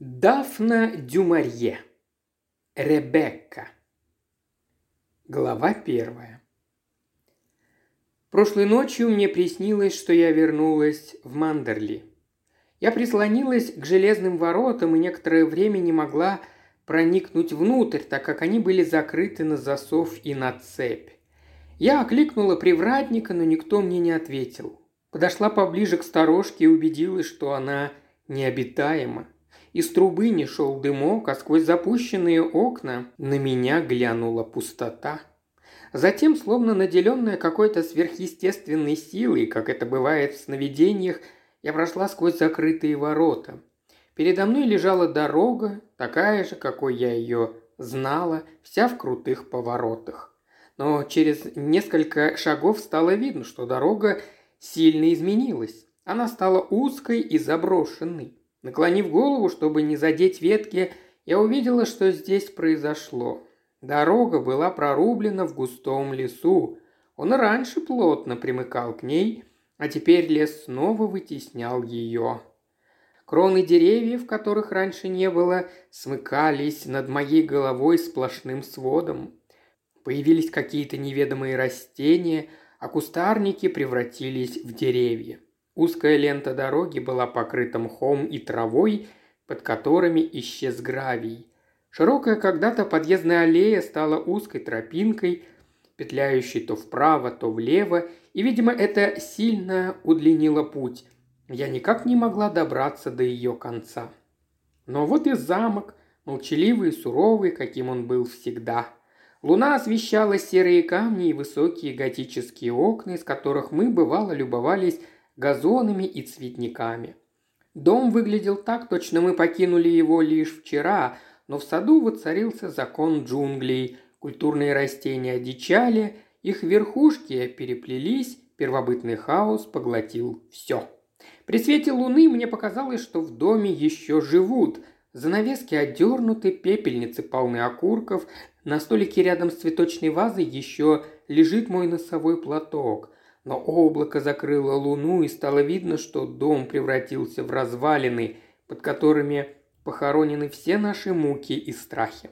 Дафна Дюмарье. Ребекка. Глава первая. Прошлой ночью мне приснилось, что я вернулась в Мандерли. Я прислонилась к железным воротам и некоторое время не могла проникнуть внутрь, так как они были закрыты на засов и на цепь. Я окликнула привратника, но никто мне не ответил. Подошла поближе к сторожке и убедилась, что она необитаема. Из трубы не шел дымок, а сквозь запущенные окна на меня глянула пустота. Затем, словно наделенная какой-то сверхъестественной силой, как это бывает в сновидениях, я прошла сквозь закрытые ворота. Передо мной лежала дорога, такая же, какой я ее знала, вся в крутых поворотах. Но через несколько шагов стало видно, что дорога сильно изменилась. Она стала узкой и заброшенной. Наклонив голову, чтобы не задеть ветки, я увидела, что здесь произошло. Дорога была прорублена в густом лесу. Он раньше плотно примыкал к ней, а теперь лес снова вытеснял ее. Кроны деревьев, которых раньше не было, смыкались над моей головой сплошным сводом. Появились какие-то неведомые растения, а кустарники превратились в деревья. Узкая лента дороги была покрыта мхом и травой, под которыми исчез гравий. Широкая когда-то подъездная аллея стала узкой тропинкой, петляющей то вправо, то влево, и, видимо, это сильно удлинило путь. Я никак не могла добраться до ее конца. Но вот и замок, молчаливый и суровый, каким он был всегда. Луна освещала серые камни и высокие готические окна, из которых мы, бывало, любовались газонами и цветниками. Дом выглядел так, точно мы покинули его лишь вчера, но в саду воцарился закон джунглей. Культурные растения одичали, их верхушки переплелись, первобытный хаос поглотил все. При свете луны мне показалось, что в доме еще живут. Занавески отдернуты, пепельницы полны окурков, на столике рядом с цветочной вазой еще лежит мой носовой платок – но облако закрыло луну, и стало видно, что дом превратился в развалины, под которыми похоронены все наши муки и страхи.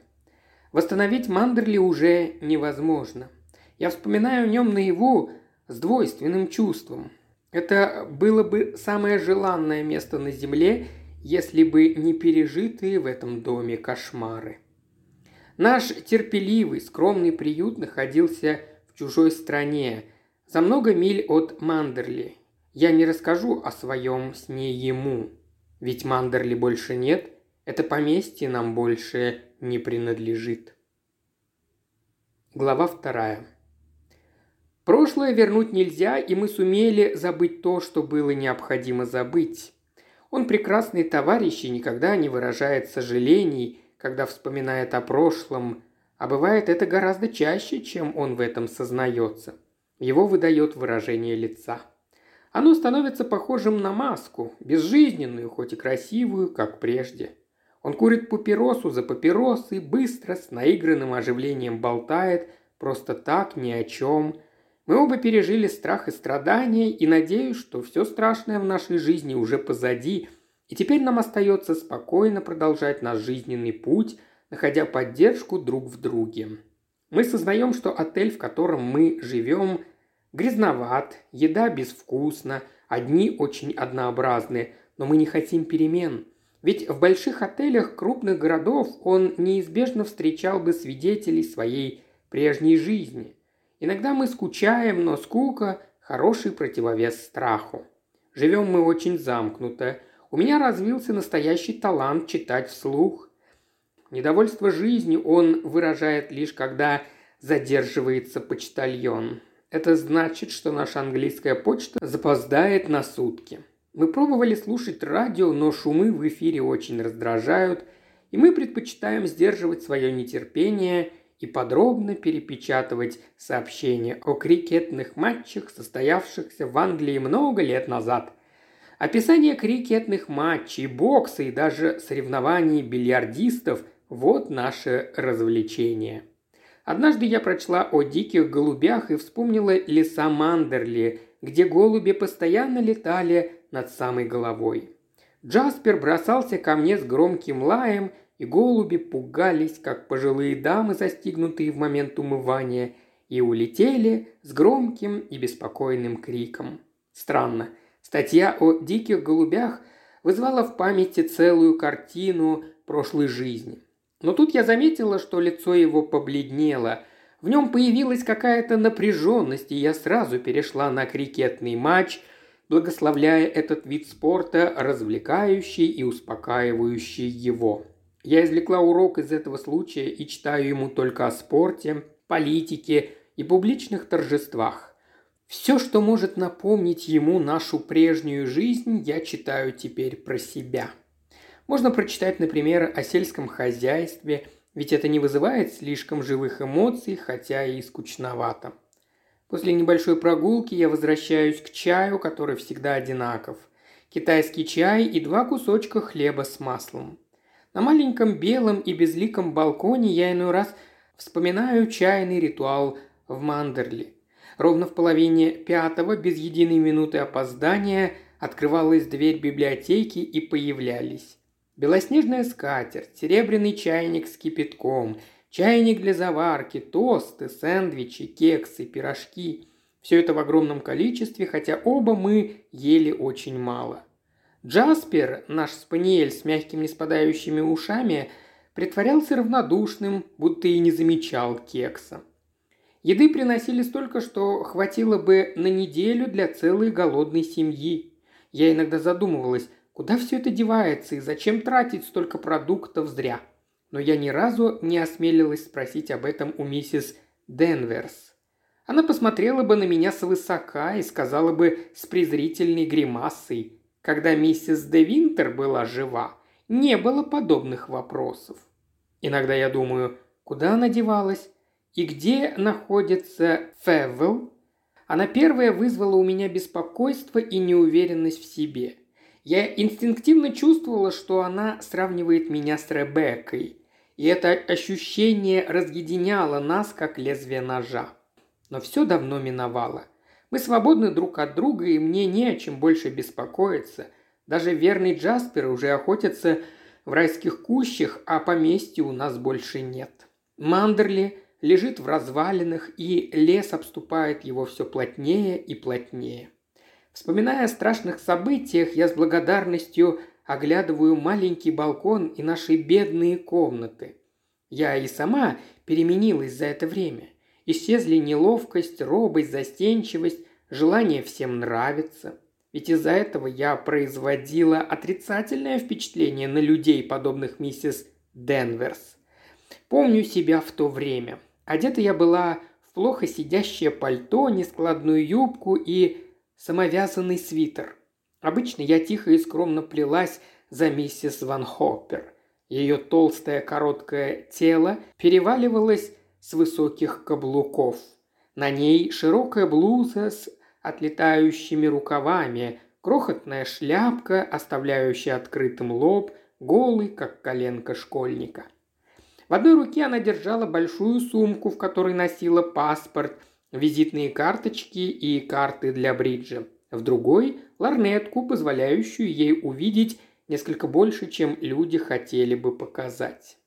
Восстановить Мандерли уже невозможно. Я вспоминаю о нем наяву с двойственным чувством. Это было бы самое желанное место на земле, если бы не пережитые в этом доме кошмары. Наш терпеливый, скромный приют находился в чужой стране – за много миль от Мандерли. Я не расскажу о своем сне ему. Ведь Мандерли больше нет, это поместье нам больше не принадлежит. Глава вторая. Прошлое вернуть нельзя, и мы сумели забыть то, что было необходимо забыть. Он прекрасный товарищ и никогда не выражает сожалений, когда вспоминает о прошлом, а бывает это гораздо чаще, чем он в этом сознается – его выдает выражение лица. Оно становится похожим на маску, безжизненную, хоть и красивую, как прежде. Он курит папиросу за папиросой, быстро, с наигранным оживлением болтает, просто так, ни о чем. Мы оба пережили страх и страдания, и надеюсь, что все страшное в нашей жизни уже позади, и теперь нам остается спокойно продолжать наш жизненный путь, находя поддержку друг в друге. Мы сознаем, что отель, в котором мы живем, грязноват, еда безвкусна, одни очень однообразные, но мы не хотим перемен. Ведь в больших отелях крупных городов он неизбежно встречал бы свидетелей своей прежней жизни. Иногда мы скучаем, но скука – хороший противовес страху. Живем мы очень замкнуто. У меня развился настоящий талант читать вслух. Недовольство жизнью он выражает лишь когда задерживается почтальон. Это значит, что наша английская почта запоздает на сутки. Мы пробовали слушать радио, но шумы в эфире очень раздражают, и мы предпочитаем сдерживать свое нетерпение и подробно перепечатывать сообщения о крикетных матчах, состоявшихся в Англии много лет назад. Описание крикетных матчей, бокса и даже соревнований бильярдистов – вот наше развлечение. Однажды я прочла о диких голубях и вспомнила леса Мандерли, где голуби постоянно летали над самой головой. Джаспер бросался ко мне с громким лаем, и голуби пугались, как пожилые дамы, застигнутые в момент умывания, и улетели с громким и беспокойным криком. Странно, статья о диких голубях вызвала в памяти целую картину прошлой жизни. Но тут я заметила, что лицо его побледнело. В нем появилась какая-то напряженность, и я сразу перешла на крикетный матч, благословляя этот вид спорта, развлекающий и успокаивающий его. Я извлекла урок из этого случая и читаю ему только о спорте, политике и публичных торжествах. Все, что может напомнить ему нашу прежнюю жизнь, я читаю теперь про себя. Можно прочитать, например, о сельском хозяйстве, ведь это не вызывает слишком живых эмоций, хотя и скучновато. После небольшой прогулки я возвращаюсь к чаю, который всегда одинаков. Китайский чай и два кусочка хлеба с маслом. На маленьком белом и безликом балконе я иной раз вспоминаю чайный ритуал в Мандерли. Ровно в половине пятого, без единой минуты опоздания, открывалась дверь библиотеки и появлялись Белоснежная скатерть, серебряный чайник с кипятком, чайник для заварки, тосты, сэндвичи, кексы, пирожки. Все это в огромном количестве, хотя оба мы ели очень мало. Джаспер, наш спаниель с мягкими неспадающими ушами, притворялся равнодушным, будто и не замечал кекса. Еды приносили столько, что хватило бы на неделю для целой голодной семьи. Я иногда задумывалась, Куда все это девается и зачем тратить столько продуктов зря? Но я ни разу не осмелилась спросить об этом у миссис Денверс. Она посмотрела бы на меня свысока и сказала бы с презрительной гримасой, когда миссис Де Винтер была жива, не было подобных вопросов. Иногда я думаю, куда она девалась и где находится Февел. Она первая вызвала у меня беспокойство и неуверенность в себе – я инстинктивно чувствовала, что она сравнивает меня с Ребеккой. И это ощущение разъединяло нас, как лезвие ножа. Но все давно миновало. Мы свободны друг от друга, и мне не о чем больше беспокоиться. Даже верный Джаспер уже охотится в райских кущах, а поместья у нас больше нет. Мандерли лежит в развалинах, и лес обступает его все плотнее и плотнее. Вспоминая о страшных событиях, я с благодарностью оглядываю маленький балкон и наши бедные комнаты. Я и сама переменилась за это время. Исчезли неловкость, робость, застенчивость, желание всем нравиться. Ведь из-за этого я производила отрицательное впечатление на людей, подобных миссис Денверс. Помню себя в то время. Одета я была в плохо сидящее пальто, нескладную юбку и самовязанный свитер. Обычно я тихо и скромно плелась за миссис Ван Хоппер. Ее толстое короткое тело переваливалось с высоких каблуков. На ней широкая блуза с отлетающими рукавами, крохотная шляпка, оставляющая открытым лоб, голый, как коленка школьника. В одной руке она держала большую сумку, в которой носила паспорт – визитные карточки и карты для бриджа. В другой – ларнетку, позволяющую ей увидеть несколько больше, чем люди хотели бы показать.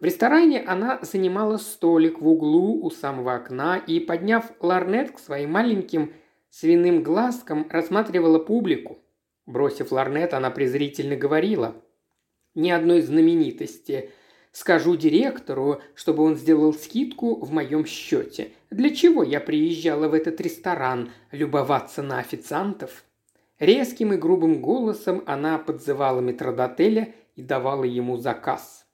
В ресторане она занимала столик в углу у самого окна и, подняв ларнет к своим маленьким свиным глазкам, рассматривала публику. Бросив ларнет, она презрительно говорила. «Ни одной знаменитости – Скажу директору, чтобы он сделал скидку в моем счете. Для чего я приезжала в этот ресторан любоваться на официантов?» Резким и грубым голосом она подзывала метродотеля и давала ему заказ.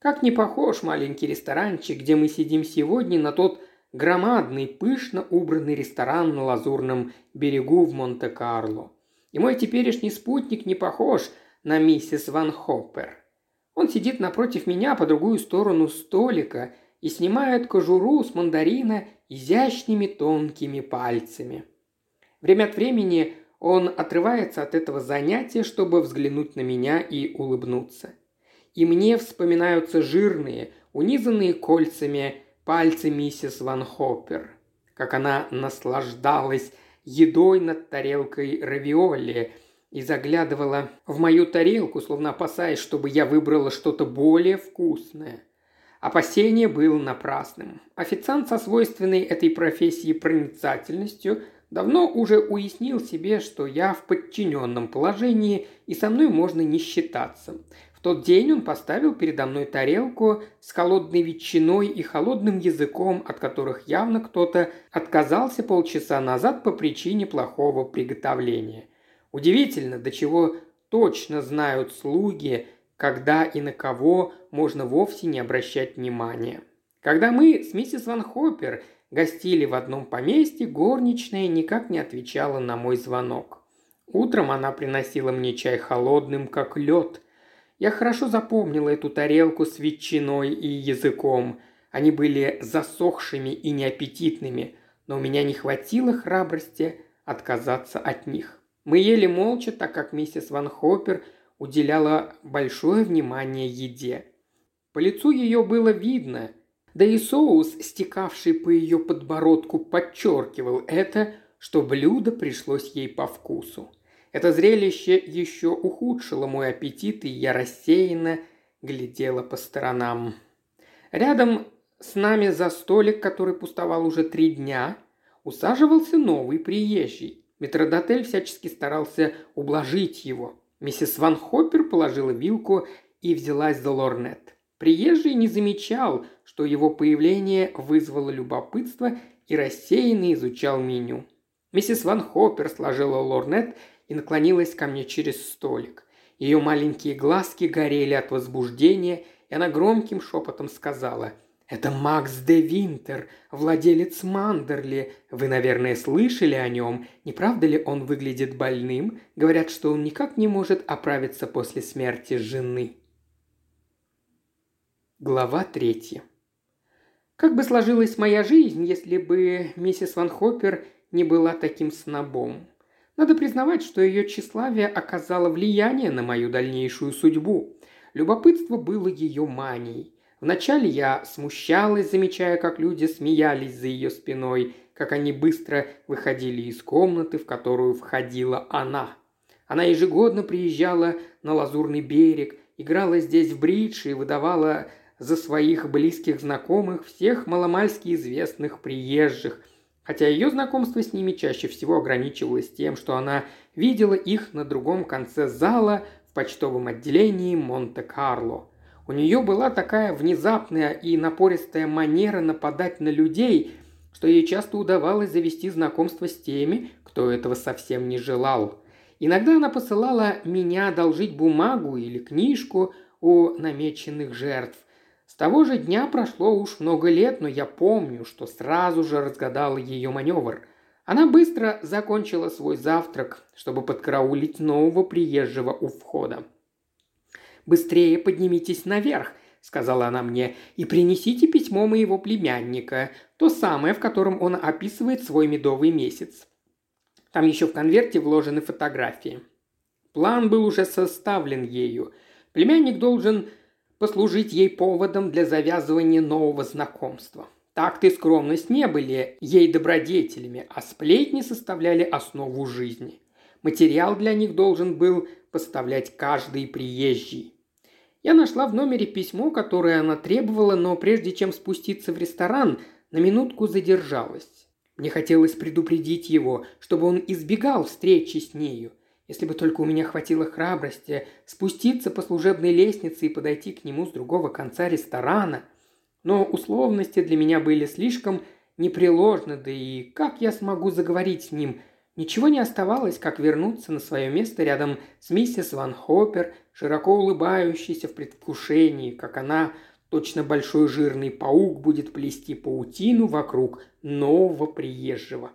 Как не похож маленький ресторанчик, где мы сидим сегодня, на тот громадный, пышно убранный ресторан на лазурном берегу в Монте-Карло. И мой теперешний спутник не похож на миссис Ван Хоппер. Он сидит напротив меня по другую сторону столика и снимает кожуру с мандарина изящными тонкими пальцами. Время от времени он отрывается от этого занятия, чтобы взглянуть на меня и улыбнуться. И мне вспоминаются жирные, унизанные кольцами пальцы миссис Ван Хоппер, как она наслаждалась едой над тарелкой равиоли, и заглядывала в мою тарелку, словно опасаясь, чтобы я выбрала что-то более вкусное. Опасение было напрасным. Официант со свойственной этой профессии проницательностью давно уже уяснил себе, что я в подчиненном положении и со мной можно не считаться. В тот день он поставил передо мной тарелку с холодной ветчиной и холодным языком, от которых явно кто-то отказался полчаса назад по причине плохого приготовления. Удивительно, до чего точно знают слуги, когда и на кого можно вовсе не обращать внимания. Когда мы с миссис Ван Хоппер гостили в одном поместье, горничная никак не отвечала на мой звонок. Утром она приносила мне чай холодным, как лед – я хорошо запомнила эту тарелку с ветчиной и языком. Они были засохшими и неаппетитными, но у меня не хватило храбрости отказаться от них. Мы ели молча, так как миссис Ван Хоппер уделяла большое внимание еде. По лицу ее было видно, да и соус, стекавший по ее подбородку, подчеркивал это, что блюдо пришлось ей по вкусу. Это зрелище еще ухудшило мой аппетит, и я рассеянно глядела по сторонам. Рядом с нами за столик, который пустовал уже три дня, усаживался новый приезжий. Метродотель всячески старался ублажить его. Миссис Ван Хоппер положила вилку и взялась за лорнет. Приезжий не замечал, что его появление вызвало любопытство и рассеянно изучал меню. Миссис Ван Хоппер сложила лорнет и наклонилась ко мне через столик. Ее маленькие глазки горели от возбуждения, и она громким шепотом сказала «Это Макс де Винтер, владелец Мандерли. Вы, наверное, слышали о нем. Не правда ли он выглядит больным? Говорят, что он никак не может оправиться после смерти жены». Глава третья. Как бы сложилась моя жизнь, если бы миссис Ван Хоппер не была таким снобом? Надо признавать, что ее тщеславие оказало влияние на мою дальнейшую судьбу. Любопытство было ее манией. Вначале я смущалась, замечая, как люди смеялись за ее спиной, как они быстро выходили из комнаты, в которую входила она. Она ежегодно приезжала на Лазурный берег, играла здесь в бридж и выдавала за своих близких знакомых всех маломальски известных приезжих, хотя ее знакомство с ними чаще всего ограничивалось тем, что она видела их на другом конце зала в почтовом отделении Монте-Карло. У нее была такая внезапная и напористая манера нападать на людей, что ей часто удавалось завести знакомство с теми, кто этого совсем не желал. Иногда она посылала меня одолжить бумагу или книжку у намеченных жертв, с того же дня прошло уж много лет, но я помню, что сразу же разгадала ее маневр. Она быстро закончила свой завтрак, чтобы подкараулить нового приезжего у входа. «Быстрее поднимитесь наверх», – сказала она мне, – «и принесите письмо моего племянника, то самое, в котором он описывает свой медовый месяц. Там еще в конверте вложены фотографии». План был уже составлен ею. Племянник должен послужить ей поводом для завязывания нового знакомства. Такт и скромность не были ей добродетелями, а сплетни составляли основу жизни. Материал для них должен был поставлять каждый приезжий. Я нашла в номере письмо, которое она требовала, но прежде чем спуститься в ресторан, на минутку задержалась. Мне хотелось предупредить его, чтобы он избегал встречи с нею. Если бы только у меня хватило храбрости спуститься по служебной лестнице и подойти к нему с другого конца ресторана. Но условности для меня были слишком непреложны, да и как я смогу заговорить с ним? Ничего не оставалось, как вернуться на свое место рядом с миссис Ван Хоппер, широко улыбающейся в предвкушении, как она, точно большой жирный паук, будет плести паутину вокруг нового приезжего.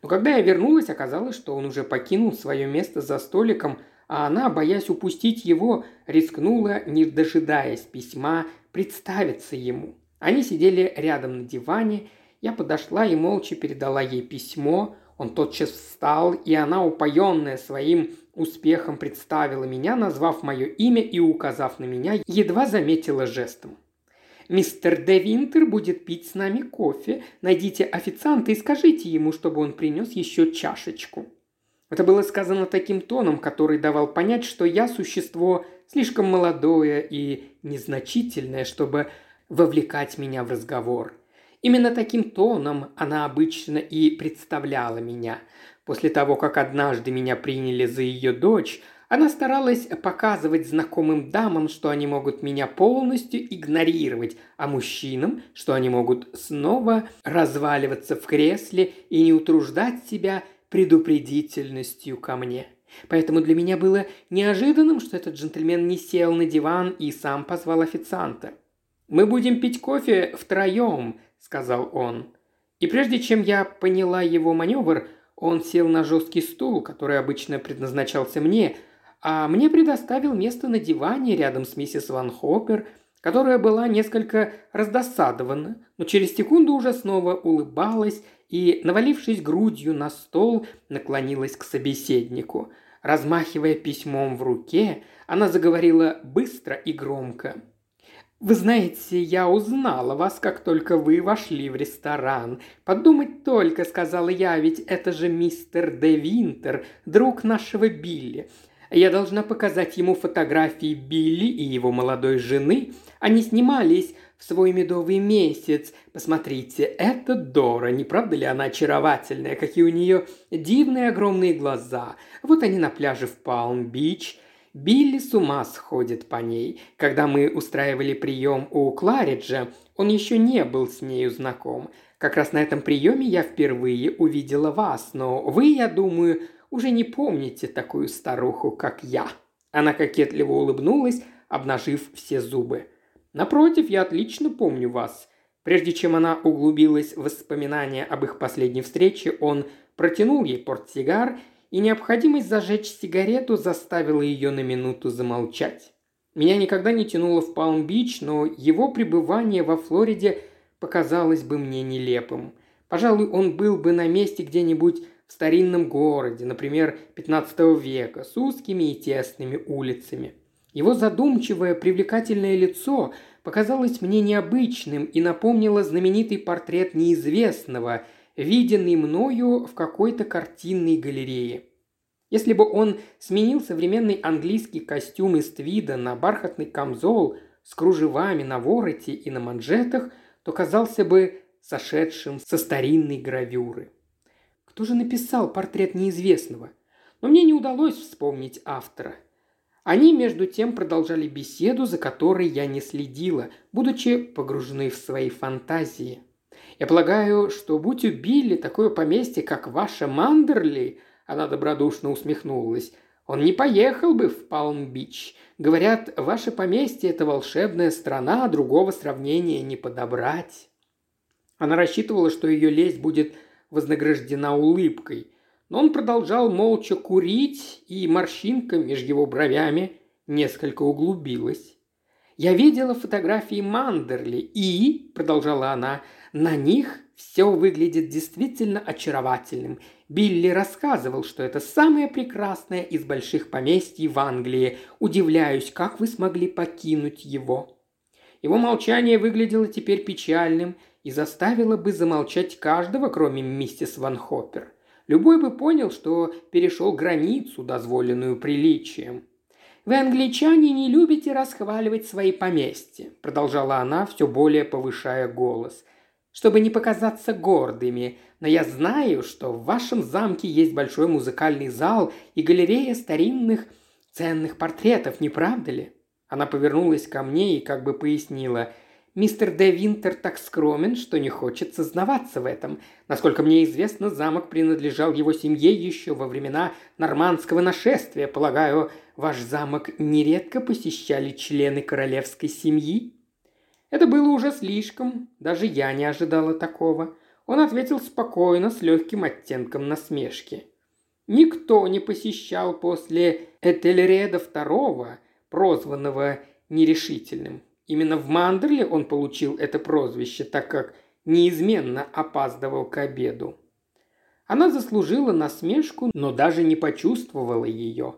Но когда я вернулась, оказалось, что он уже покинул свое место за столиком, а она, боясь упустить его, рискнула, не дожидаясь письма, представиться ему. Они сидели рядом на диване, я подошла и молча передала ей письмо, он тотчас встал, и она, упоенная своим успехом, представила меня, назвав мое имя и указав на меня, едва заметила жестом. Мистер Де Винтер будет пить с нами кофе. Найдите официанта и скажите ему, чтобы он принес еще чашечку». Это было сказано таким тоном, который давал понять, что я существо слишком молодое и незначительное, чтобы вовлекать меня в разговор. Именно таким тоном она обычно и представляла меня. После того, как однажды меня приняли за ее дочь, она старалась показывать знакомым дамам, что они могут меня полностью игнорировать, а мужчинам, что они могут снова разваливаться в кресле и не утруждать себя предупредительностью ко мне. Поэтому для меня было неожиданным, что этот джентльмен не сел на диван и сам позвал официанта. «Мы будем пить кофе втроем», – сказал он. И прежде чем я поняла его маневр, он сел на жесткий стул, который обычно предназначался мне, а мне предоставил место на диване рядом с миссис Ван Хоппер, которая была несколько раздосадована, но через секунду уже снова улыбалась и, навалившись грудью на стол, наклонилась к собеседнику. Размахивая письмом в руке, она заговорила быстро и громко. «Вы знаете, я узнала вас, как только вы вошли в ресторан. Подумать только, — сказала я, — ведь это же мистер Де Винтер, друг нашего Билли. Я должна показать ему фотографии Билли и его молодой жены. Они снимались в свой медовый месяц. Посмотрите, это Дора, не правда ли она очаровательная? Какие у нее дивные огромные глаза. Вот они на пляже в Палм-Бич. Билли с ума сходит по ней. Когда мы устраивали прием у Клариджа, он еще не был с нею знаком. Как раз на этом приеме я впервые увидела вас, но вы, я думаю, уже не помните такую старуху, как я». Она кокетливо улыбнулась, обнажив все зубы. «Напротив, я отлично помню вас». Прежде чем она углубилась в воспоминания об их последней встрече, он протянул ей портсигар, и необходимость зажечь сигарету заставила ее на минуту замолчать. Меня никогда не тянуло в Палм-Бич, но его пребывание во Флориде показалось бы мне нелепым. Пожалуй, он был бы на месте где-нибудь в старинном городе, например, 15 века, с узкими и тесными улицами. Его задумчивое, привлекательное лицо показалось мне необычным и напомнило знаменитый портрет неизвестного, виденный мною в какой-то картинной галерее. Если бы он сменил современный английский костюм из твида на бархатный камзол с кружевами на вороте и на манжетах, то казался бы сошедшим со старинной гравюры. Кто же написал портрет неизвестного? Но мне не удалось вспомнить автора. Они, между тем, продолжали беседу, за которой я не следила, будучи погружены в свои фантазии. Я полагаю, что будь у Билли такое поместье, как ваше Мандерли, она добродушно усмехнулась, он не поехал бы в Палм-Бич. Говорят, ваше поместье – это волшебная страна, другого сравнения не подобрать. Она рассчитывала, что ее лесть будет вознаграждена улыбкой. Но он продолжал молча курить, и морщинка между его бровями несколько углубилась. «Я видела фотографии Мандерли, и, — продолжала она, — на них все выглядит действительно очаровательным. Билли рассказывал, что это самое прекрасное из больших поместий в Англии. Удивляюсь, как вы смогли покинуть его». Его молчание выглядело теперь печальным, и заставила бы замолчать каждого, кроме миссис Ван Хоппер. Любой бы понял, что перешел границу, дозволенную приличием. «Вы, англичане, не любите расхваливать свои поместья», – продолжала она, все более повышая голос, – «чтобы не показаться гордыми, но я знаю, что в вашем замке есть большой музыкальный зал и галерея старинных ценных портретов, не правда ли?» Она повернулась ко мне и как бы пояснила – Мистер Де Винтер так скромен, что не хочет сознаваться в этом. Насколько мне известно, замок принадлежал его семье еще во времена нормандского нашествия. Полагаю, ваш замок нередко посещали члены королевской семьи?» Это было уже слишком, даже я не ожидала такого. Он ответил спокойно, с легким оттенком насмешки. Никто не посещал после Этельреда II, прозванного нерешительным. Именно в Мандерле он получил это прозвище, так как неизменно опаздывал к обеду. Она заслужила насмешку, но даже не почувствовала ее.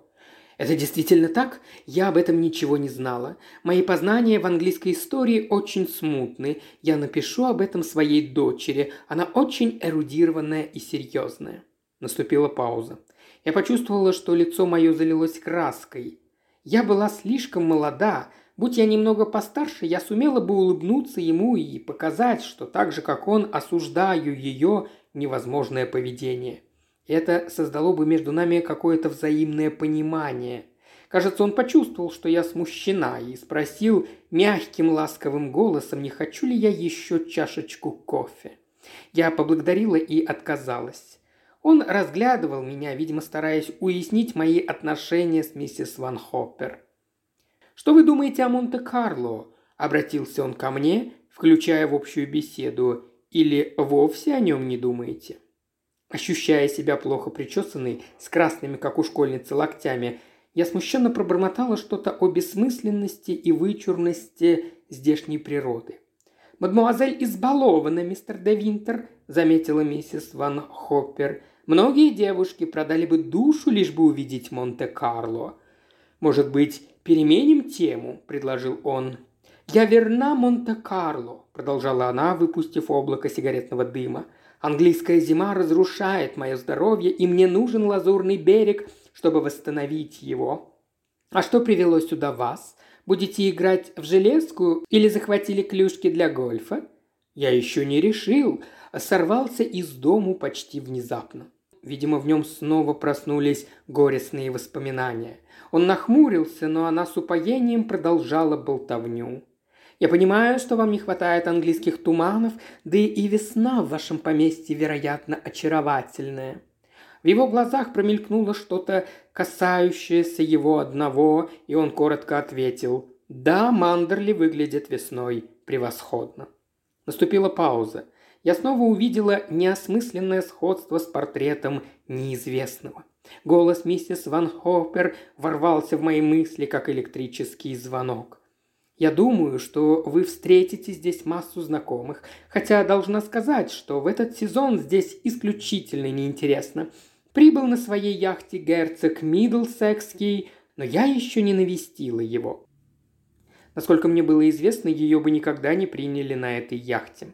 Это действительно так? Я об этом ничего не знала. Мои познания в английской истории очень смутны. Я напишу об этом своей дочери. Она очень эрудированная и серьезная. Наступила пауза. Я почувствовала, что лицо мое залилось краской. Я была слишком молода. Будь я немного постарше, я сумела бы улыбнуться ему и показать, что так же, как он, осуждаю ее невозможное поведение. Это создало бы между нами какое-то взаимное понимание. Кажется, он почувствовал, что я смущена, и спросил мягким ласковым голосом, не хочу ли я еще чашечку кофе. Я поблагодарила и отказалась. Он разглядывал меня, видимо, стараясь уяснить мои отношения с миссис Ван Хоппер. «Что вы думаете о Монте-Карло?» – обратился он ко мне, включая в общую беседу. «Или вовсе о нем не думаете?» Ощущая себя плохо причесанной, с красными, как у школьницы, локтями, я смущенно пробормотала что-то о бессмысленности и вычурности здешней природы. «Мадмуазель избалована, мистер де Винтер», – заметила миссис Ван Хоппер. «Многие девушки продали бы душу, лишь бы увидеть Монте-Карло». «Может быть, переменим тему?» – предложил он. «Я верна Монте-Карло», – продолжала она, выпустив облако сигаретного дыма. «Английская зима разрушает мое здоровье, и мне нужен лазурный берег, чтобы восстановить его». «А что привело сюда вас? Будете играть в железку или захватили клюшки для гольфа?» «Я еще не решил», сорвался из дому почти внезапно. Видимо, в нем снова проснулись горестные воспоминания. Он нахмурился, но она с упоением продолжала болтовню. «Я понимаю, что вам не хватает английских туманов, да и весна в вашем поместье, вероятно, очаровательная». В его глазах промелькнуло что-то, касающееся его одного, и он коротко ответил «Да, Мандерли выглядит весной превосходно». Наступила пауза. Я снова увидела неосмысленное сходство с портретом неизвестного. Голос миссис Ван Хоппер ворвался в мои мысли, как электрический звонок. Я думаю, что вы встретите здесь массу знакомых, хотя должна сказать, что в этот сезон здесь исключительно неинтересно. Прибыл на своей яхте герцог Миддлсекский, но я еще не навестила его. Насколько мне было известно, ее бы никогда не приняли на этой яхте.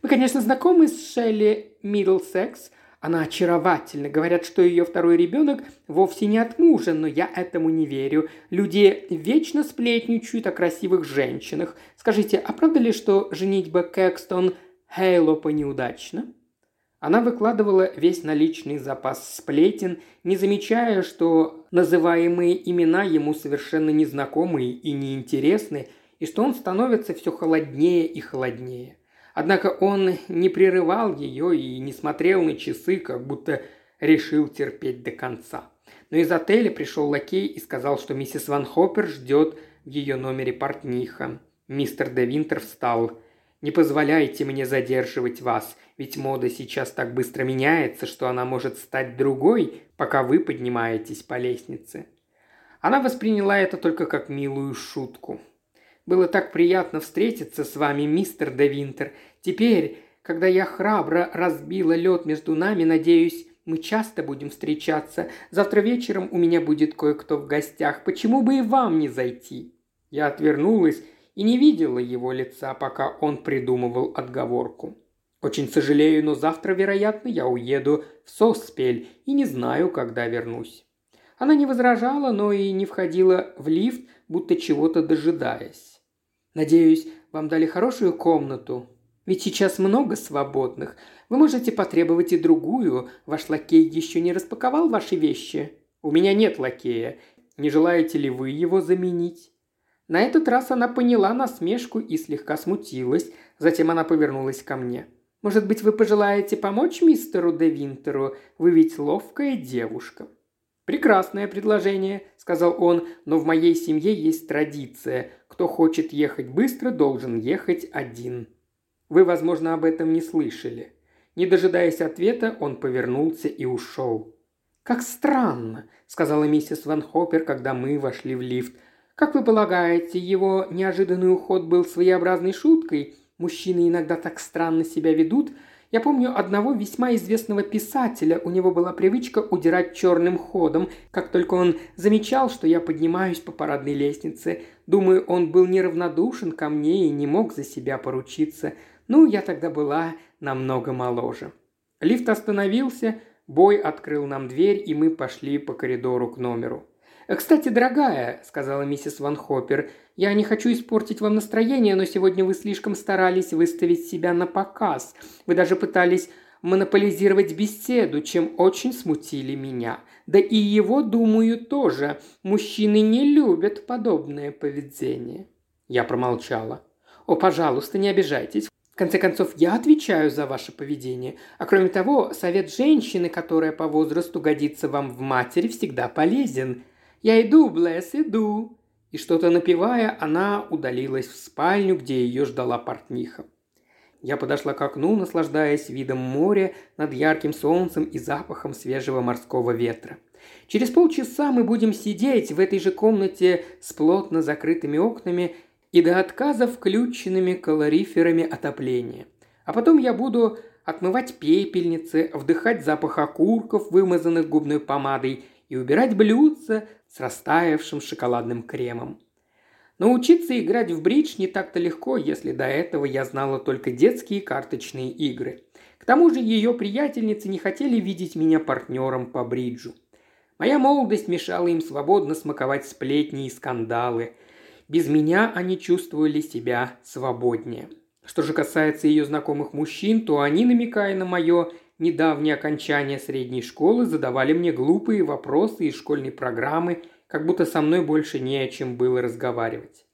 Вы, конечно, знакомы с Шелли Миддлсекс. Она очаровательна. Говорят, что ее второй ребенок вовсе не от мужа, но я этому не верю. Люди вечно сплетничают о красивых женщинах. Скажите, а правда ли, что женитьба Кэкстон Хейлопа неудачна? Она выкладывала весь наличный запас сплетен, не замечая, что называемые имена ему совершенно незнакомые и неинтересны, и что он становится все холоднее и холоднее. Однако он не прерывал ее и не смотрел на часы, как будто решил терпеть до конца. Но из отеля пришел лакей и сказал, что миссис Ван Хоппер ждет в ее номере портниха. Мистер де Винтер встал. «Не позволяйте мне задерживать вас. Ведь мода сейчас так быстро меняется, что она может стать другой, пока вы поднимаетесь по лестнице. Она восприняла это только как милую шутку. Было так приятно встретиться с вами, мистер де Винтер. Теперь, когда я храбро разбила лед между нами, надеюсь, мы часто будем встречаться. Завтра вечером у меня будет кое-кто в гостях. Почему бы и вам не зайти?» Я отвернулась и не видела его лица, пока он придумывал отговорку. Очень сожалею, но завтра, вероятно, я уеду в Соспель и не знаю, когда вернусь». Она не возражала, но и не входила в лифт, будто чего-то дожидаясь. «Надеюсь, вам дали хорошую комнату. Ведь сейчас много свободных. Вы можете потребовать и другую. Ваш лакей еще не распаковал ваши вещи. У меня нет лакея. Не желаете ли вы его заменить?» На этот раз она поняла насмешку и слегка смутилась. Затем она повернулась ко мне. Может быть, вы пожелаете помочь мистеру де Винтеру? Вы ведь ловкая девушка». «Прекрасное предложение», – сказал он, – «но в моей семье есть традиция. Кто хочет ехать быстро, должен ехать один». Вы, возможно, об этом не слышали. Не дожидаясь ответа, он повернулся и ушел. «Как странно», – сказала миссис Ван Хоппер, когда мы вошли в лифт. «Как вы полагаете, его неожиданный уход был своеобразной шуткой? Мужчины иногда так странно себя ведут. Я помню одного весьма известного писателя. У него была привычка удирать черным ходом, как только он замечал, что я поднимаюсь по парадной лестнице. Думаю, он был неравнодушен ко мне и не мог за себя поручиться. Ну, я тогда была намного моложе. Лифт остановился, Бой открыл нам дверь, и мы пошли по коридору к номеру. «Э, «Кстати, дорогая», – сказала миссис Ван Хоппер, – «я не хочу испортить вам настроение, но сегодня вы слишком старались выставить себя на показ. Вы даже пытались монополизировать беседу, чем очень смутили меня. Да и его, думаю, тоже. Мужчины не любят подобное поведение». Я промолчала. «О, пожалуйста, не обижайтесь. В конце концов, я отвечаю за ваше поведение. А кроме того, совет женщины, которая по возрасту годится вам в матери, всегда полезен. Я иду, Блэс, иду». И что-то напевая, она удалилась в спальню, где ее ждала портниха. Я подошла к окну, наслаждаясь видом моря над ярким солнцем и запахом свежего морского ветра. Через полчаса мы будем сидеть в этой же комнате с плотно закрытыми окнами и до отказа включенными калориферами отопления. А потом я буду отмывать пепельницы, вдыхать запах окурков, вымазанных губной помадой, и убирать блюдца с растаявшим шоколадным кремом. Научиться играть в бридж не так-то легко, если до этого я знала только детские карточные игры. К тому же ее приятельницы не хотели видеть меня партнером по бриджу. Моя молодость мешала им свободно смаковать сплетни и скандалы. Без меня они чувствовали себя свободнее. Что же касается ее знакомых мужчин, то они, намекая на мое недавнее окончание средней школы задавали мне глупые вопросы из школьной программы, как будто со мной больше не о чем было разговаривать.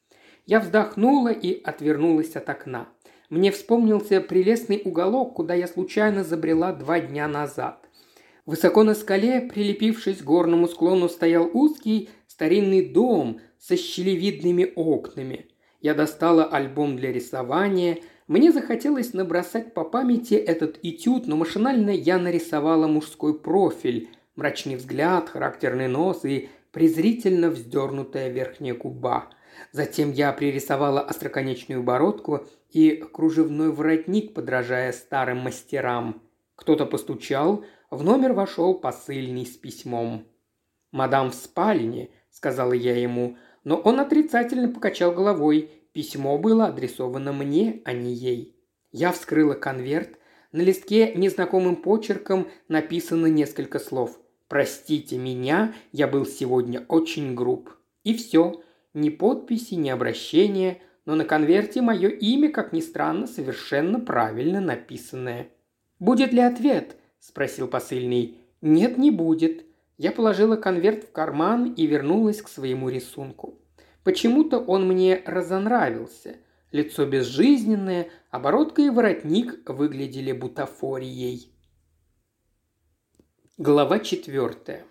Я вздохнула и отвернулась от окна. Мне вспомнился прелестный уголок, куда я случайно забрела два дня назад. Высоко на скале, прилепившись к горному склону, стоял узкий старинный дом со щелевидными окнами. Я достала альбом для рисования – мне захотелось набросать по памяти этот этюд, но машинально я нарисовала мужской профиль, мрачный взгляд, характерный нос и презрительно вздернутая верхняя губа. Затем я пририсовала остроконечную бородку и кружевной воротник, подражая старым мастерам. Кто-то постучал, в номер вошел посыльный с письмом. «Мадам в спальне», — сказала я ему, но он отрицательно покачал головой. Письмо было адресовано мне, а не ей. Я вскрыла конверт. На листке незнакомым почерком написано несколько слов. «Простите меня, я был сегодня очень груб». И все. Ни подписи, ни обращения, но на конверте мое имя, как ни странно, совершенно правильно написанное. «Будет ли ответ?» – спросил посыльный. «Нет, не будет». Я положила конверт в карман и вернулась к своему рисунку. Почему-то он мне разонравился. Лицо безжизненное, оборотка и воротник выглядели бутафорией. Глава четвертая.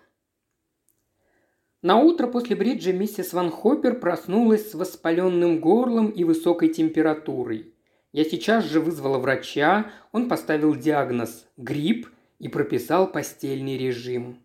На утро после бриджа миссис Ван Хоппер проснулась с воспаленным горлом и высокой температурой. Я сейчас же вызвала врача, он поставил диагноз «грипп» и прописал постельный режим.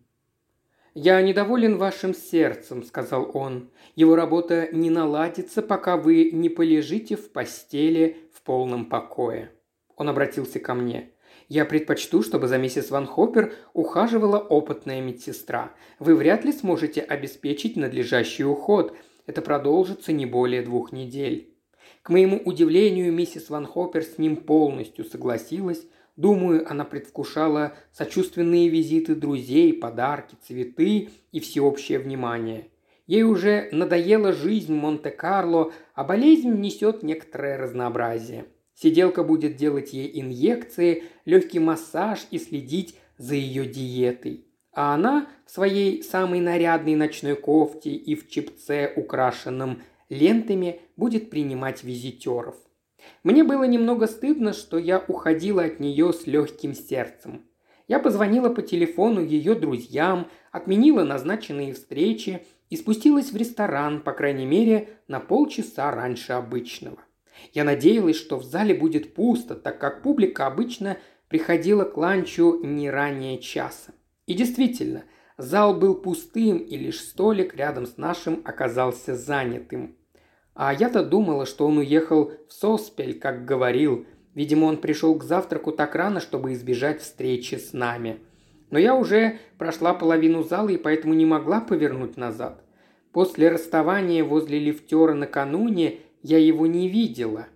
«Я недоволен вашим сердцем», – сказал он. «Его работа не наладится, пока вы не полежите в постели в полном покое». Он обратился ко мне. «Я предпочту, чтобы за миссис Ван Хоппер ухаживала опытная медсестра. Вы вряд ли сможете обеспечить надлежащий уход. Это продолжится не более двух недель». К моему удивлению, миссис Ван Хоппер с ним полностью согласилась, Думаю, она предвкушала сочувственные визиты друзей, подарки, цветы и всеобщее внимание. Ей уже надоела жизнь Монте-Карло, а болезнь несет некоторое разнообразие. Сиделка будет делать ей инъекции, легкий массаж и следить за ее диетой. А она в своей самой нарядной ночной кофте и в чепце, украшенном лентами, будет принимать визитеров. Мне было немного стыдно, что я уходила от нее с легким сердцем. Я позвонила по телефону ее друзьям, отменила назначенные встречи и спустилась в ресторан, по крайней мере, на полчаса раньше обычного. Я надеялась, что в зале будет пусто, так как публика обычно приходила к ланчу не ранее часа. И действительно, зал был пустым, и лишь столик рядом с нашим оказался занятым. А я-то думала, что он уехал в Соспель, как говорил. Видимо, он пришел к завтраку так рано, чтобы избежать встречи с нами. Но я уже прошла половину зала и поэтому не могла повернуть назад. После расставания возле лифтера накануне я его не видела.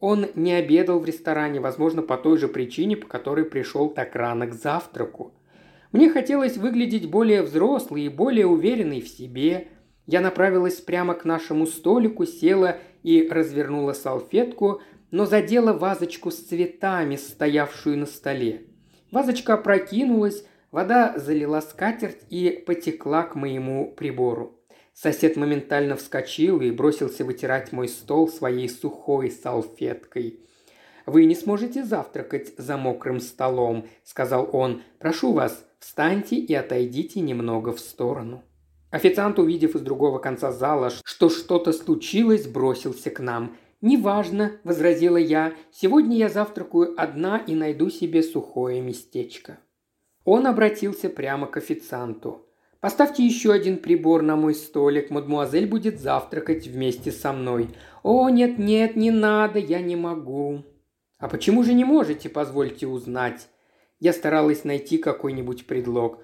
Он не обедал в ресторане, возможно, по той же причине, по которой пришел так рано к завтраку. Мне хотелось выглядеть более взрослой и более уверенной в себе. Я направилась прямо к нашему столику, села и развернула салфетку, но задела вазочку с цветами, стоявшую на столе. Вазочка опрокинулась, вода залила скатерть и потекла к моему прибору. Сосед моментально вскочил и бросился вытирать мой стол своей сухой салфеткой. «Вы не сможете завтракать за мокрым столом», – сказал он. «Прошу вас, встаньте и отойдите немного в сторону». Официант, увидев из другого конца зала, что что-то случилось, бросился к нам. «Неважно», – возразила я, – «сегодня я завтракаю одна и найду себе сухое местечко». Он обратился прямо к официанту. Поставьте еще один прибор на мой столик, мадмуазель будет завтракать вместе со мной. О, нет-нет, не надо, я не могу. А почему же не можете, позвольте узнать? Я старалась найти какой-нибудь предлог.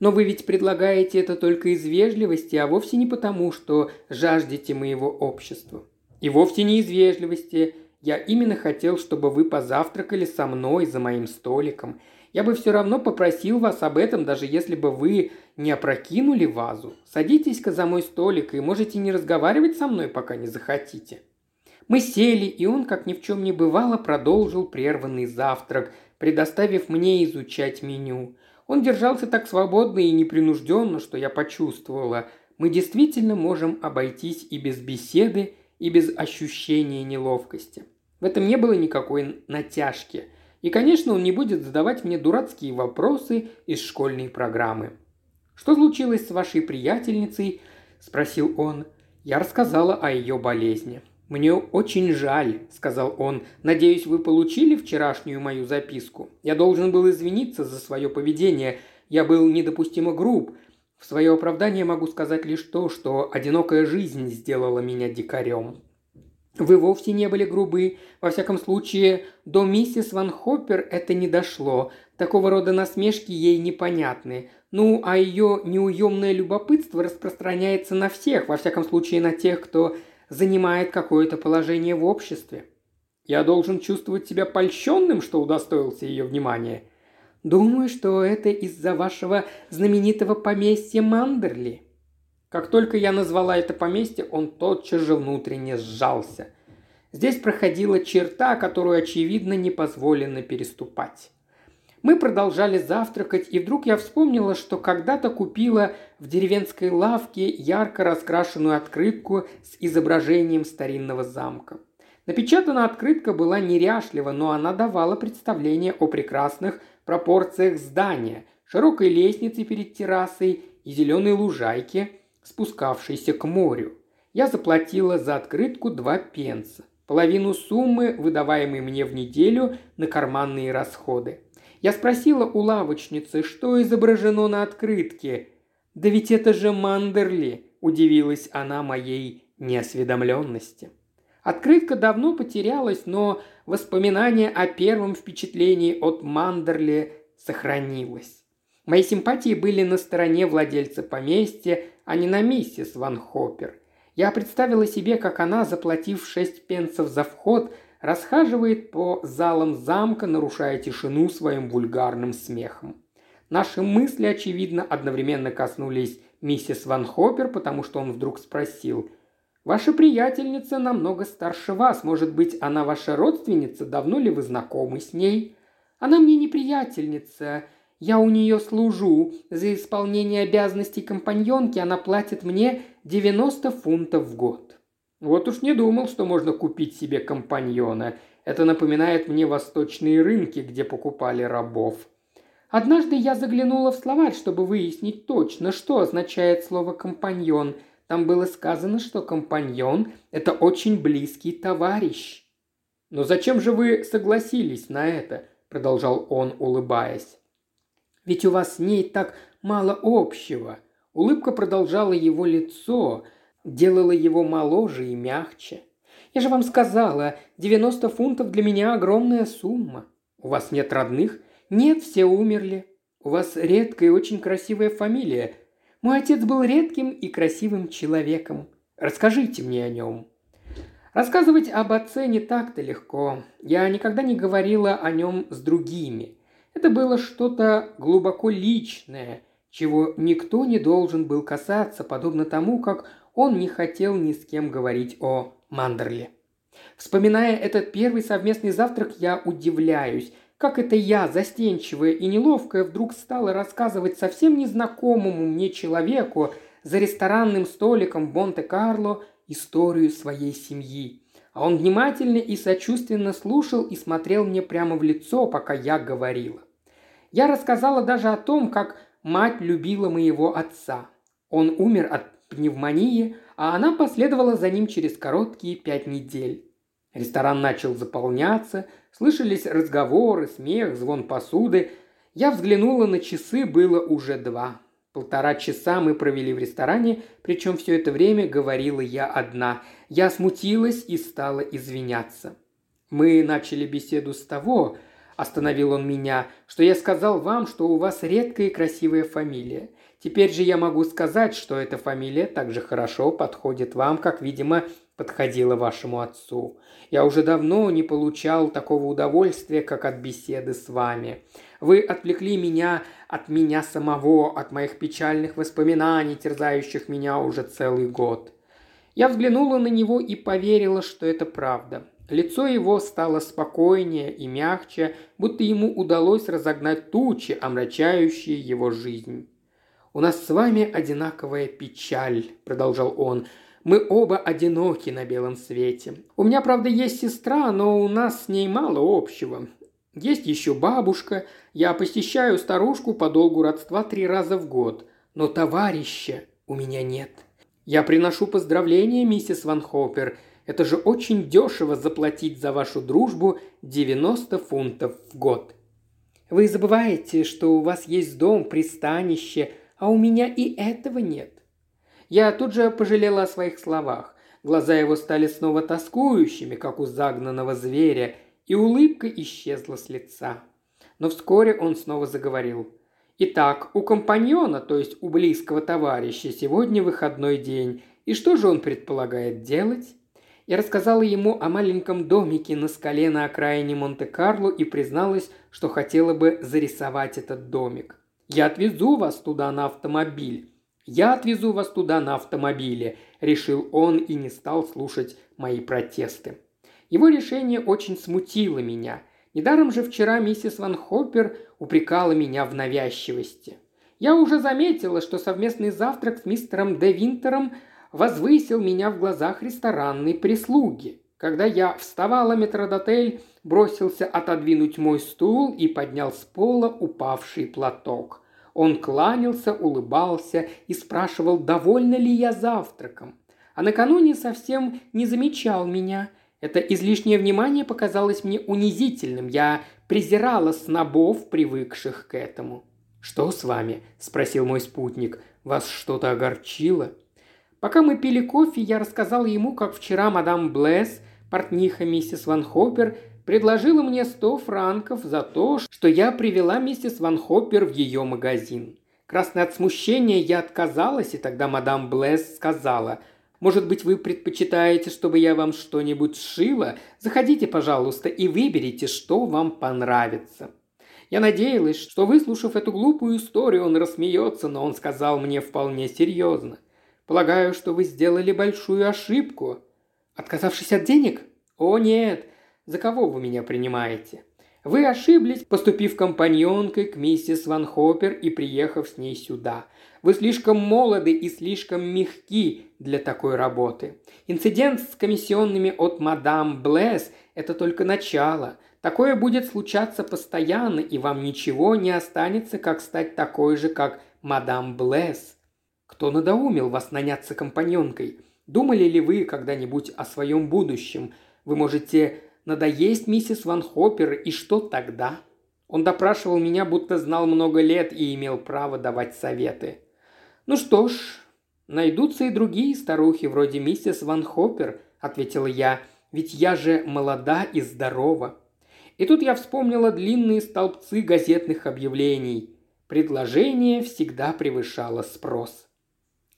Но вы ведь предлагаете это только из вежливости, а вовсе не потому, что жаждете моего общества. И вовсе не из вежливости. Я именно хотел, чтобы вы позавтракали со мной за моим столиком. Я бы все равно попросил вас об этом, даже если бы вы не опрокинули вазу. Садитесь-ка за мой столик и можете не разговаривать со мной, пока не захотите». Мы сели, и он, как ни в чем не бывало, продолжил прерванный завтрак, предоставив мне изучать меню. Он держался так свободно и непринужденно, что я почувствовала. Мы действительно можем обойтись и без беседы, и без ощущения неловкости. В этом не было никакой натяжки – и, конечно, он не будет задавать мне дурацкие вопросы из школьной программы. «Что случилось с вашей приятельницей?» – спросил он. Я рассказала о ее болезни. «Мне очень жаль», – сказал он. «Надеюсь, вы получили вчерашнюю мою записку. Я должен был извиниться за свое поведение. Я был недопустимо груб. В свое оправдание могу сказать лишь то, что одинокая жизнь сделала меня дикарем. Вы вовсе не были грубы. Во всяком случае, до миссис Ван Хоппер это не дошло. Такого рода насмешки ей непонятны. Ну, а ее неуемное любопытство распространяется на всех, во всяком случае на тех, кто занимает какое-то положение в обществе. Я должен чувствовать себя польщенным, что удостоился ее внимания. Думаю, что это из-за вашего знаменитого поместья Мандерли. Как только я назвала это поместье, он тотчас же внутренне сжался. Здесь проходила черта, которую, очевидно, не позволено переступать. Мы продолжали завтракать, и вдруг я вспомнила, что когда-то купила в деревенской лавке ярко раскрашенную открытку с изображением старинного замка. Напечатана открытка была неряшлива, но она давала представление о прекрасных пропорциях здания, широкой лестнице перед террасой и зеленой лужайке, спускавшейся к морю. Я заплатила за открытку два пенса, половину суммы, выдаваемой мне в неделю на карманные расходы. Я спросила у лавочницы, что изображено на открытке. «Да ведь это же Мандерли!» – удивилась она моей неосведомленности. Открытка давно потерялась, но воспоминание о первом впечатлении от Мандерли сохранилось. Мои симпатии были на стороне владельца поместья, а не на миссис Ван Хоппер. Я представила себе, как она, заплатив шесть пенсов за вход, расхаживает по залам замка, нарушая тишину своим вульгарным смехом. Наши мысли, очевидно, одновременно коснулись миссис Ван Хоппер, потому что он вдруг спросил «Ваша приятельница намного старше вас. Может быть, она ваша родственница? Давно ли вы знакомы с ней?» «Она мне не приятельница. Я у нее служу. За исполнение обязанностей компаньонки она платит мне 90 фунтов в год. Вот уж не думал, что можно купить себе компаньона. Это напоминает мне восточные рынки, где покупали рабов. Однажды я заглянула в словарь, чтобы выяснить точно, что означает слово «компаньон». Там было сказано, что компаньон – это очень близкий товарищ. «Но зачем же вы согласились на это?» – продолжал он, улыбаясь. Ведь у вас с ней так мало общего». Улыбка продолжала его лицо, делала его моложе и мягче. «Я же вам сказала, 90 фунтов для меня огромная сумма. У вас нет родных? Нет, все умерли. У вас редкая и очень красивая фамилия. Мой отец был редким и красивым человеком. Расскажите мне о нем». Рассказывать об отце не так-то легко. Я никогда не говорила о нем с другими. Это было что-то глубоко личное, чего никто не должен был касаться, подобно тому, как он не хотел ни с кем говорить о Мандерле. Вспоминая этот первый совместный завтрак, я удивляюсь, как это я, застенчивая и неловкая, вдруг стала рассказывать совсем незнакомому мне человеку за ресторанным столиком в Монте-Карло историю своей семьи. А он внимательно и сочувственно слушал и смотрел мне прямо в лицо, пока я говорила. Я рассказала даже о том, как мать любила моего отца. Он умер от пневмонии, а она последовала за ним через короткие пять недель. Ресторан начал заполняться, слышались разговоры, смех, звон посуды. Я взглянула на часы, было уже два. Полтора часа мы провели в ресторане, причем все это время говорила я одна. Я смутилась и стала извиняться. Мы начали беседу с того, остановил он меня, что я сказал вам, что у вас редкая и красивая фамилия. Теперь же я могу сказать, что эта фамилия так же хорошо подходит вам, как, видимо, подходила вашему отцу. Я уже давно не получал такого удовольствия, как от беседы с вами. Вы отвлекли меня от меня самого, от моих печальных воспоминаний, терзающих меня уже целый год. Я взглянула на него и поверила, что это правда. Лицо его стало спокойнее и мягче, будто ему удалось разогнать тучи, омрачающие его жизнь. «У нас с вами одинаковая печаль», – продолжал он. «Мы оба одиноки на белом свете. У меня, правда, есть сестра, но у нас с ней мало общего. Есть еще бабушка. Я посещаю старушку по долгу родства три раза в год. Но товарища у меня нет. Я приношу поздравления, миссис Ван Хоппер. Это же очень дешево заплатить за вашу дружбу 90 фунтов в год. Вы забываете, что у вас есть дом, пристанище, а у меня и этого нет. Я тут же пожалела о своих словах. Глаза его стали снова тоскующими, как у загнанного зверя, и улыбка исчезла с лица. Но вскоре он снова заговорил. «Итак, у компаньона, то есть у близкого товарища, сегодня выходной день, и что же он предполагает делать?» Я рассказала ему о маленьком домике на скале на окраине Монте-Карло и призналась, что хотела бы зарисовать этот домик. «Я отвезу вас туда на автомобиль». «Я отвезу вас туда на автомобиле», – решил он и не стал слушать мои протесты. Его решение очень смутило меня. Недаром же вчера миссис Ван Хоппер упрекала меня в навязчивости. Я уже заметила, что совместный завтрак с мистером Де Винтером возвысил меня в глазах ресторанной прислуги. Когда я вставала, метродотель бросился отодвинуть мой стул и поднял с пола упавший платок. Он кланялся, улыбался и спрашивал, довольна ли я завтраком. А накануне совсем не замечал меня. Это излишнее внимание показалось мне унизительным. Я презирала снобов, привыкших к этому. «Что с вами?» – спросил мой спутник. «Вас что-то огорчило?» Пока мы пили кофе, я рассказал ему, как вчера мадам Блесс, портниха миссис Ван Хоппер, предложила мне сто франков за то, что я привела миссис Ван Хоппер в ее магазин. Красное от смущения я отказалась, и тогда мадам Блесс сказала – может быть, вы предпочитаете, чтобы я вам что-нибудь сшила? Заходите, пожалуйста, и выберите, что вам понравится». Я надеялась, что, выслушав эту глупую историю, он рассмеется, но он сказал мне вполне серьезно. «Полагаю, что вы сделали большую ошибку». «Отказавшись от денег?» «О, нет! За кого вы меня принимаете?» Вы ошиблись, поступив компаньонкой к миссис Ван Хоппер и приехав с ней сюда. Вы слишком молоды и слишком мягки для такой работы. Инцидент с комиссионными от мадам Блэс – это только начало. Такое будет случаться постоянно, и вам ничего не останется, как стать такой же, как мадам Блэс. Кто надоумил вас наняться компаньонкой? Думали ли вы когда-нибудь о своем будущем? Вы можете надоесть миссис Ван Хоппер, и что тогда? Он допрашивал меня, будто знал много лет и имел право давать советы. «Ну что ж, найдутся и другие старухи, вроде миссис Ван Хоппер», – ответила я, – «ведь я же молода и здорова». И тут я вспомнила длинные столбцы газетных объявлений. Предложение всегда превышало спрос.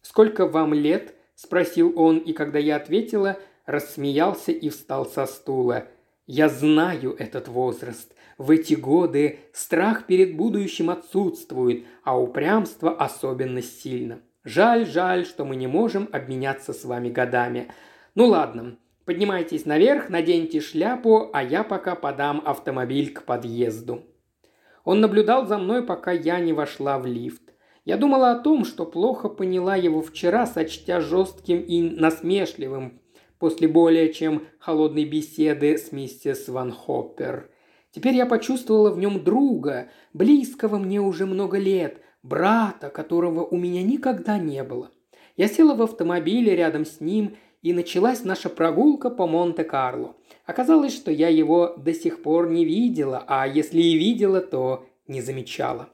«Сколько вам лет?» – спросил он, и когда я ответила, рассмеялся и встал со стула – я знаю этот возраст. в эти годы страх перед будущим отсутствует, а упрямство особенно сильно. Жаль, жаль, что мы не можем обменяться с вами годами. Ну ладно, поднимайтесь наверх, наденьте шляпу, а я пока подам автомобиль к подъезду». Он наблюдал за мной, пока я не вошла в лифт. Я думала о том, что плохо поняла его вчера, сочтя жестким и насмешливым после более чем холодной беседы с миссис Ван Хоппер. Теперь я почувствовала в нем друга, близкого мне уже много лет, брата, которого у меня никогда не было. Я села в автомобиле рядом с ним, и началась наша прогулка по Монте-Карло. Оказалось, что я его до сих пор не видела, а если и видела, то не замечала.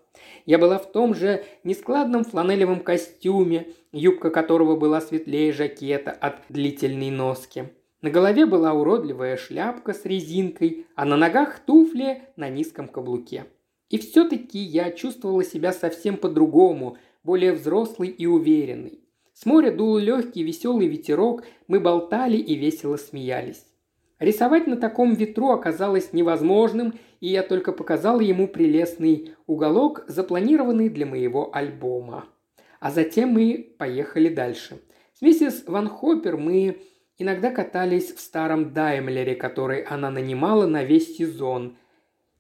Я была в том же нескладном фланелевом костюме, юбка которого была светлее жакета от длительной носки. На голове была уродливая шляпка с резинкой, а на ногах туфли на низком каблуке. И все-таки я чувствовала себя совсем по-другому, более взрослый и уверенный. С моря дул легкий веселый ветерок, мы болтали и весело смеялись. Рисовать на таком ветру оказалось невозможным, и я только показал ему прелестный уголок, запланированный для моего альбома. А затем мы поехали дальше. С миссис Ван Хоппер мы иногда катались в старом Даймлере, который она нанимала на весь сезон.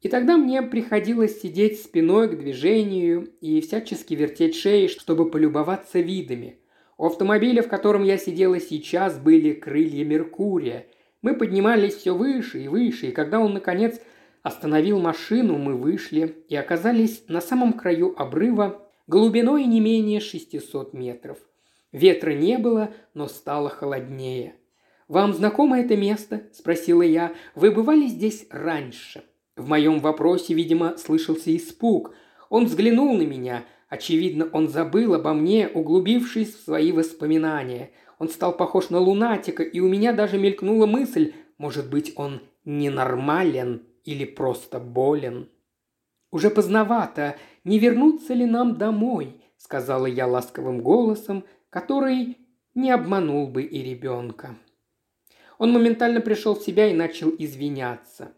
И тогда мне приходилось сидеть спиной к движению и всячески вертеть шеей, чтобы полюбоваться видами. У автомобиля, в котором я сидела сейчас, были крылья Меркурия – мы поднимались все выше и выше, и когда он, наконец, остановил машину, мы вышли и оказались на самом краю обрыва глубиной не менее 600 метров. Ветра не было, но стало холоднее. «Вам знакомо это место?» – спросила я. «Вы бывали здесь раньше?» В моем вопросе, видимо, слышался испуг. Он взглянул на меня. Очевидно, он забыл обо мне, углубившись в свои воспоминания – он стал похож на лунатика, и у меня даже мелькнула мысль, может быть, он ненормален или просто болен. «Уже поздновато. Не вернуться ли нам домой?» – сказала я ласковым голосом, который не обманул бы и ребенка. Он моментально пришел в себя и начал извиняться.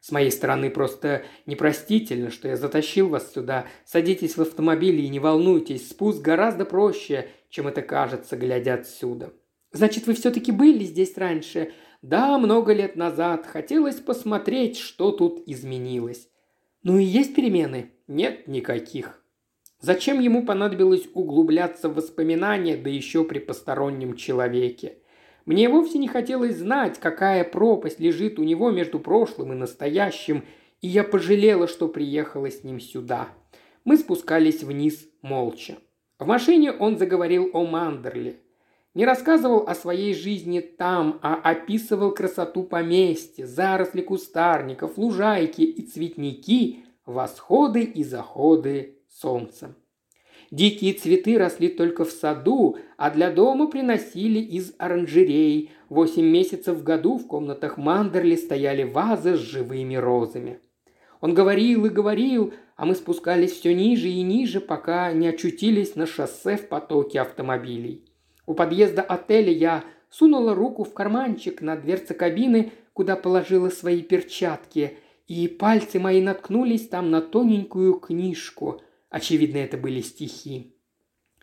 С моей стороны просто непростительно, что я затащил вас сюда. Садитесь в автомобиль и не волнуйтесь, спуск гораздо проще, чем это кажется, глядя отсюда. Значит, вы все-таки были здесь раньше? Да, много лет назад. Хотелось посмотреть, что тут изменилось. Ну и есть перемены? Нет никаких. Зачем ему понадобилось углубляться в воспоминания, да еще при постороннем человеке? Мне вовсе не хотелось знать, какая пропасть лежит у него между прошлым и настоящим, и я пожалела, что приехала с ним сюда. Мы спускались вниз молча. В машине он заговорил о Мандерле. Не рассказывал о своей жизни там, а описывал красоту поместья, заросли кустарников, лужайки и цветники, восходы и заходы солнца. Дикие цветы росли только в саду, а для дома приносили из оранжерей. Восемь месяцев в году в комнатах Мандерли стояли вазы с живыми розами. Он говорил и говорил, а мы спускались все ниже и ниже, пока не очутились на шоссе в потоке автомобилей. У подъезда отеля я сунула руку в карманчик на дверце кабины, куда положила свои перчатки, и пальцы мои наткнулись там на тоненькую книжку. Очевидно, это были стихи.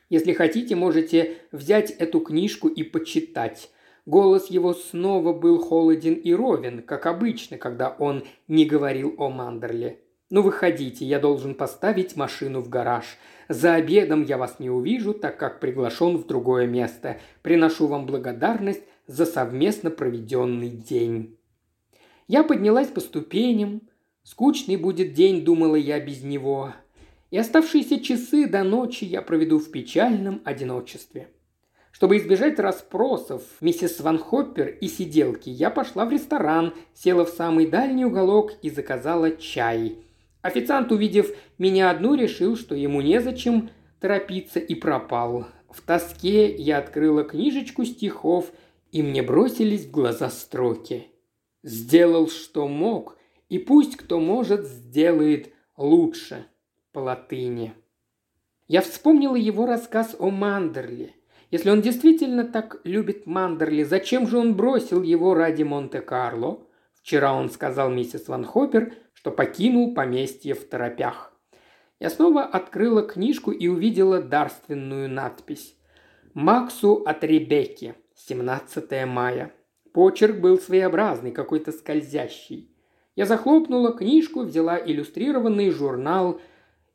Если хотите, можете взять эту книжку и почитать. Голос его снова был холоден и ровен, как обычно, когда он не говорил о Мандерле. «Ну, выходите, я должен поставить машину в гараж. За обедом я вас не увижу, так как приглашен в другое место. Приношу вам благодарность за совместно проведенный день». Я поднялась по ступеням. Скучный будет день, думала я без него. И оставшиеся часы до ночи я проведу в печальном одиночестве. Чтобы избежать расспросов миссис Ван Хоппер и сиделки, я пошла в ресторан, села в самый дальний уголок и заказала чай – Официант, увидев меня одну, решил, что ему незачем торопиться и пропал. В тоске я открыла книжечку стихов, и мне бросились в глаза строки. «Сделал, что мог, и пусть кто может, сделает лучше» по латыни. Я вспомнила его рассказ о Мандерле. Если он действительно так любит Мандерли, зачем же он бросил его ради Монте-Карло? Вчера он сказал миссис Ван Хоппер, что покинул поместье в торопях. Я снова открыла книжку и увидела дарственную надпись. «Максу от Ребекки. 17 мая». Почерк был своеобразный, какой-то скользящий. Я захлопнула книжку, взяла иллюстрированный журнал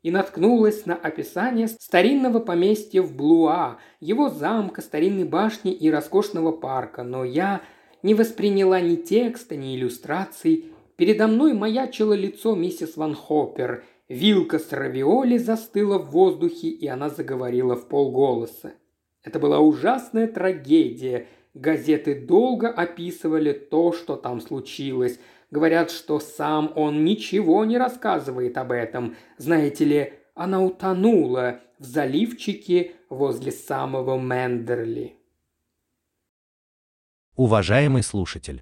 и наткнулась на описание старинного поместья в Блуа, его замка, старинной башни и роскошного парка, но я не восприняла ни текста, ни иллюстраций. Передо мной маячило лицо миссис Ван Хоппер. Вилка с равиоли застыла в воздухе, и она заговорила в полголоса. Это была ужасная трагедия. Газеты долго описывали то, что там случилось – Говорят, что сам он ничего не рассказывает об этом. Знаете ли, она утонула в заливчике возле самого Мендерли. Уважаемый слушатель,